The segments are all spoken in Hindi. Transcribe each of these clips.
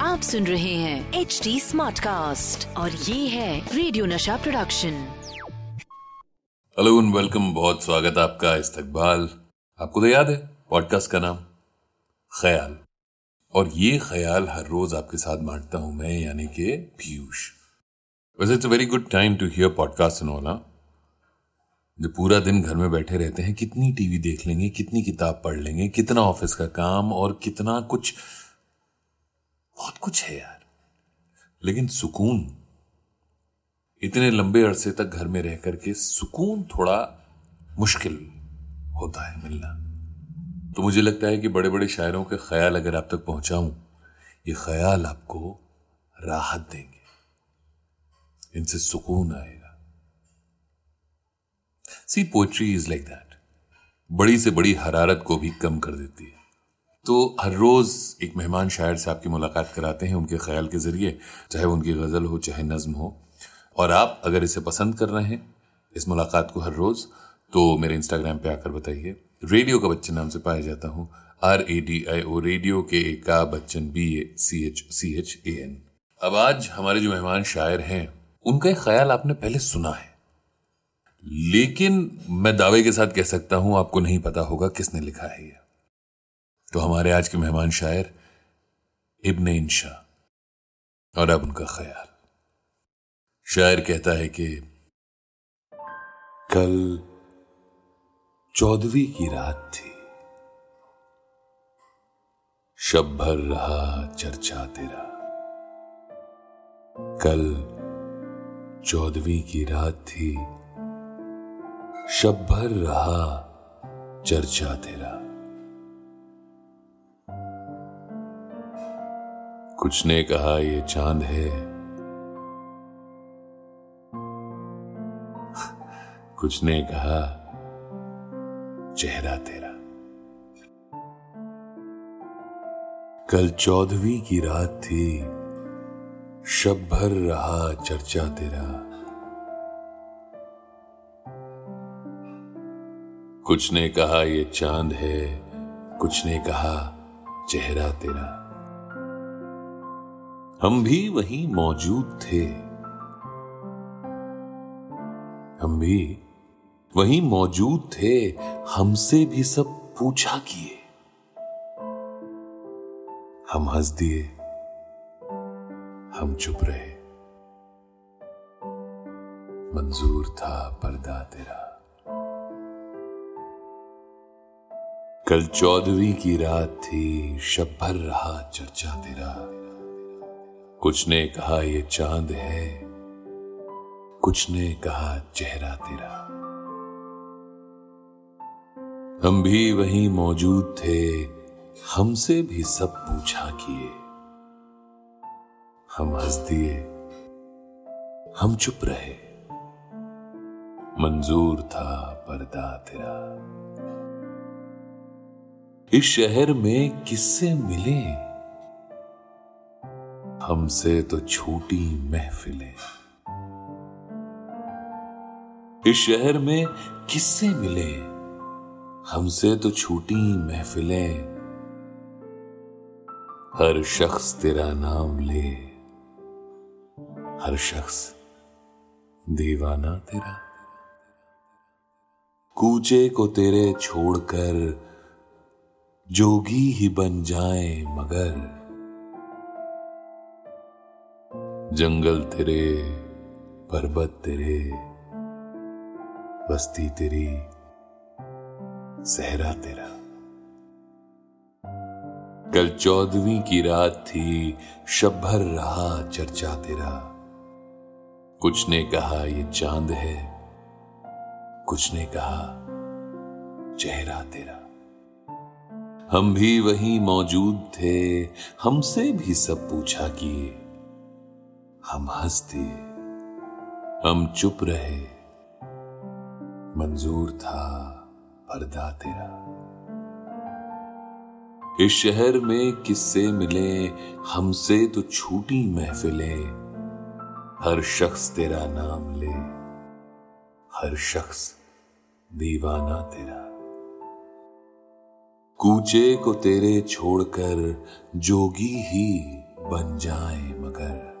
आप सुन रहे हैं एच डी स्मार्ट कास्ट और ये है रेडियो नशा प्रोडक्शन हेलो एंड वेलकम बहुत स्वागत आपका इस्तकबाल। आपको तो याद है पॉडकास्ट का नाम? ख्याल। और ये ख्याल हर रोज आपके साथ बांटता हूँ मैं, यानी कि पीयूष। वैसे it's a very good time to hear podcast and all जो पूरा दिन घर में बैठे रहते हैं, कितनी टीवी देख लेंगे, कितनी किताब पढ़ लेंगे, कितना ऑफ़िस का काम और कितना कुछ। बहुत कुछ है यार। लेकिन सुकून, इतने लंबे अरसे तक घर में रह करके सुकून थोड़ा मुश्किल होता है मिलना। तो मुझे लगता है कि बड़े बड़े शायरों के ख्याल अगर आप तक पहुंचाऊं, ये ख्याल आपको राहत देंगे। इनसे सुकून आएगा। See poetry is like that बड़ी से बड़ी हरारत को भी कम कर देती है। तो हर रोज एक मेहमान शायर से आपकी मुलाकात कराते हैं उनके ख्याल के ज़रिए, चाहे उनकी गज़ल हो, चाहे नज्म हो। और आप अगर इसे पसंद कर रहे हैं, इस मुलाकात को हर रोज तो मेरे इंस्टाग्राम पे आकर बताइए। रेडियो का बच्चन नाम से पाया जाता हूँ। R A D I O radio के ए का Bachchan B A C H C H A N अब आज हमारे जो मेहमान शायर हैं, उनका एक ख्याल आपने पहले सुना है। लेकिन मैं दावे के साथ कह सकता हूँ, आपको नहीं पता होगा किसने लिखा है यह तो हमारे आज के मेहमान शायर इब्ने इंशा और अब उनका ख्याल। शायर कहता है कि कल चौदहवीं की रात थी। शब भर रहा चर्चा तेरा। कल चौदहवीं की रात थी। शब भर रहा चर्चा तेरा। कुछ ने कहा, ये चाँद है। कुछ ने कहा, चेहरा तेरा। कल चौदहवीं की रात थी, शब भर रहा चर्चा तेरा। कुछ ने कहा ये चाँद है, कुछ ने कहा चेहरा तेरा। हम भी वहीं मौजूद थे। हम भी वहीं मौजूद थे, हमसे भी सब पूछा किए। हम हंस दिए, हम चुप रहे। मंजूर था पर्दा तेरा। कल चौदहवीं की रात थी, शब भर रहा चर्चा तेरा। कुछ ने कहा ये चाँद है, कुछ ने कहा चेहरा तेरा। हम भी वहीं मौजूद थे, हमसे भी सब पूछा किए। हम हंस दिए, हम चुप रहे। मंजूर था पर्दा तेरा। इस शहर में किससे मिले। हमसे तो छोटी महफिलें। इस शहर में किससे मिले। हमसे तो छोटी महफिलें। हर शख्स तेरा नाम ले। हर शख्स दीवाना तेरा। कूचे को तेरे छोड़कर जोगी ही बन जाए मगर। जंगल तेरे, पर्वत तेरे, बस्ती तेरी, सहरा तेरा। कल चौदहवीं की रात थी, शब भर रहा चर्चा तेरा। कुछ ने कहा, ये चाँद है। कुछ ने कहा, चेहरा तेरा। हम भी वहीं मौजूद थे, हमसे भी सब पूछा किए। हम हंस दिए हम चुप रहे। मंजूर था पर्दा तेरा। इस शहर में किससे मिले, हमसे तो छूटी महफिलें। हर शख्स तेरा नाम ले, हर शख्स दीवाना तेरा। कूचे को तेरे छोड़कर जोगी ही बन जाए मगर।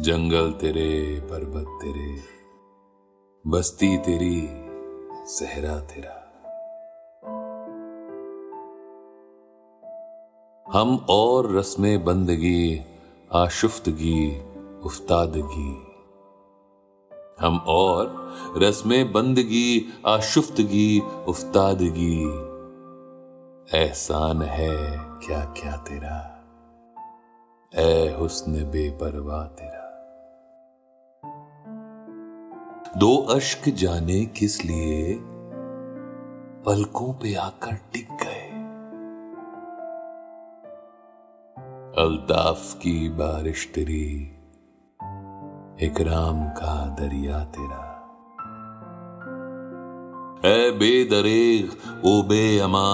जंगल तेरे, पर्वत तेरे, बस्ती तेरी, सहरा तेरा। हम और रस्म बंदगी, आशुफ्तगी, उफ्तादगी। हम और रस्म बंदगी, आशुफ्तगी, उफ्तादगी। एहसान है क्या क्या तेरा? ए हुस्न बेपरवाह तेरा। दो अश्क जाने किस लिए पलकों पे आकर टिक गए। अल्ताफ की बारिश तेरी, इकराम का दरिया तेरा। ए बेदरेग, ओ बे अमा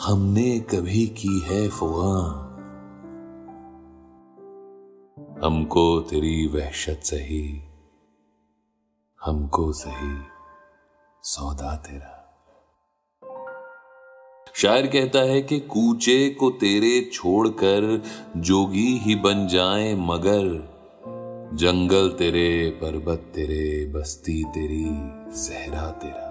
हमने कभी की है फुआ हमको तेरी वहशत सही, हमको सही सौदा तेरा। शायर कहता है कि कूचे को तेरे छोड़कर जोगी ही बन जाए, मगर जंगल तेरे, पर्वत तेरे, बस्ती तेरी सहरा तेरा।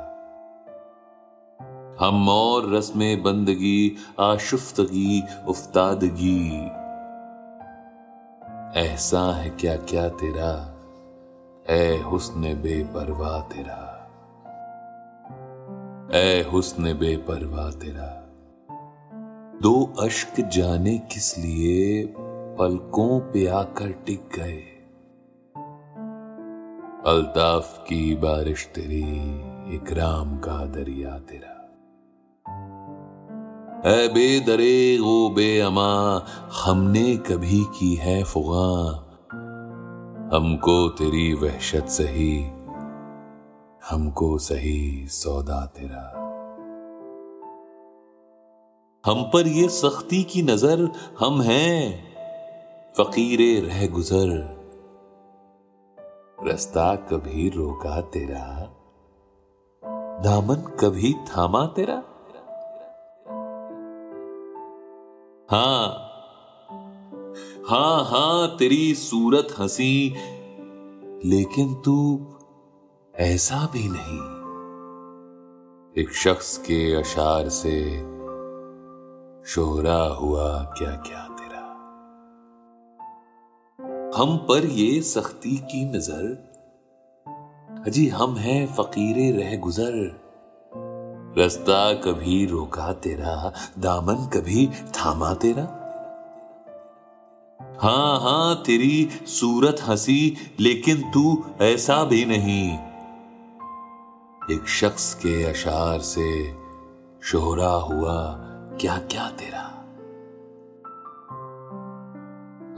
हम और रस्म बंदगी, आशुफ्तगी, उफ्तादगी। ऐसा है क्या क्या तेरा? ए हुस्न बेपरवाह तेरा। ए हुस्न बेपरवाह तेरा। दो अश्क जाने किस लिए पलकों पे आकर टिक गए। अल्ताफ की बारिश तेरी, इकराम का दरिया तेरा। ए बेदरे ओ बे अमा हमने कभी की है फुगा। हमको तेरी वहशत सही, हमको सही सौदा तेरा। हम पर ये सख्ती की नज़र हम हैं, फकीरे रह गुजर। रास्ता कभी रोका तेरा, दामन कभी थामा तेरा। हाँ। हाँ हाँ तेरी सूरत हँसी। लेकिन तू ऐसा भी नहीं। एक शख्स के अशार से शोहरा हुआ क्या क्या तेरा। हम पर ये सख्ती की नज़र। अजी, हम हैं फकीरे रह गुजर। रास्ता कभी रोका तेरा, दामन कभी थामा तेरा। हाँ हाँ तेरी सूरत हँसी, लेकिन तू ऐसा भी नहीं। एक शख्स के अशार से शोहरा हुआ क्या क्या तेरा।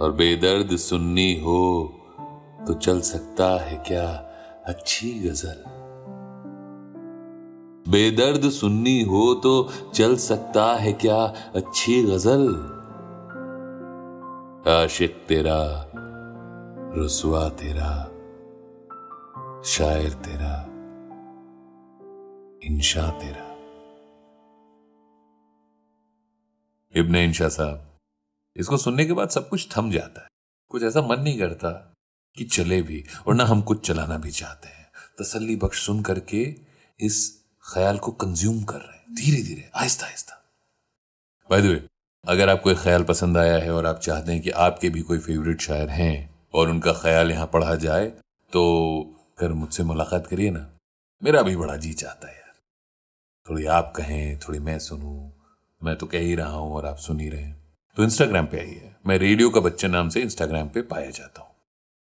और बेदर्द सुननी हो तो चल सकता है क्या अच्छी गज़ल। बेदर्द सुन्नी हो तो चल सकता है क्या अच्छी गज़ल? आशिक तेरा रसुआ तेरा, शायर तेरा, इंशा तेरा। इब्न इंशा साहब, इसको सुनने के बाद सब कुछ थम जाता है। कुछ ऐसा मन नहीं करता कि चले भी, और ना हम कुछ चलाना भी चाहते हैं। तसल्ली बख्श सुन करके इस ख्याल को कंज्यूम कर रहे हैं। धीरे धीरे Aahista Aahista by the way अगर आपको एक ख्याल पसंद आया है और आप चाहते हैं कि आपके भी कोई फेवरेट शायर हैं और उनका ख्याल यहाँ पढ़ा जाए तो कर मुझसे मुलाकात करिए ना। मेरा भी बड़ा जी चाहता है यार। थोड़ी आप कहें, थोड़ी मैं सुनूं। मैं तो कह ही रहा हूँ और आप सुन ही रहे हैं। तो इंस्टाग्राम पे आइए। मैं रेडियो का बच्चन नाम से इंस्टाग्राम पे पाया जाता हूँ।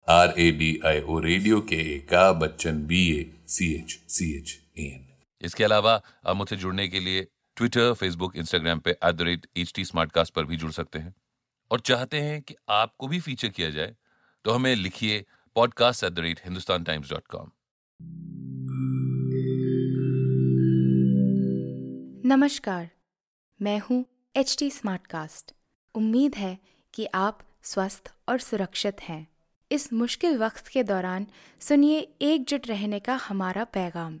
R A D I O radio के का Bachchan B A C H C H A N इसके अलावा आप मुझसे जुड़ने के लिए ट्विटर फेसबुक इंस्टाग्राम पे at the rate H T पर भी जुड़ सकते हैं। और चाहते हैं कि आपको भी फीचर किया जाए तो हमें लिखिए podcast at the rate Hindustan Times dot com नमस्कार, मैं हूँ एच टी उम्मीद है कि आप स्वस्थ और सुरक्षित हैं। इस मुश्किल वक्त के दौरान सुनिए एकजुट रहने का हमारा पैगाम।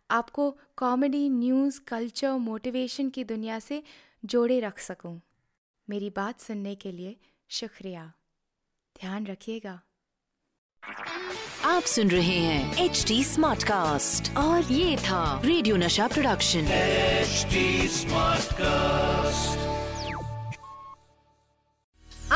आपको कॉमेडी न्यूज़ कल्चर मोटिवेशन की दुनिया से जोड़े रख सकूँ। मेरी बात सुनने के लिए शुक्रिया ध्यान रखिएगा आप सुन रहे हैं एच डी स्मार्ट कास्ट और ये था radio Nasha production H smart Smartcast.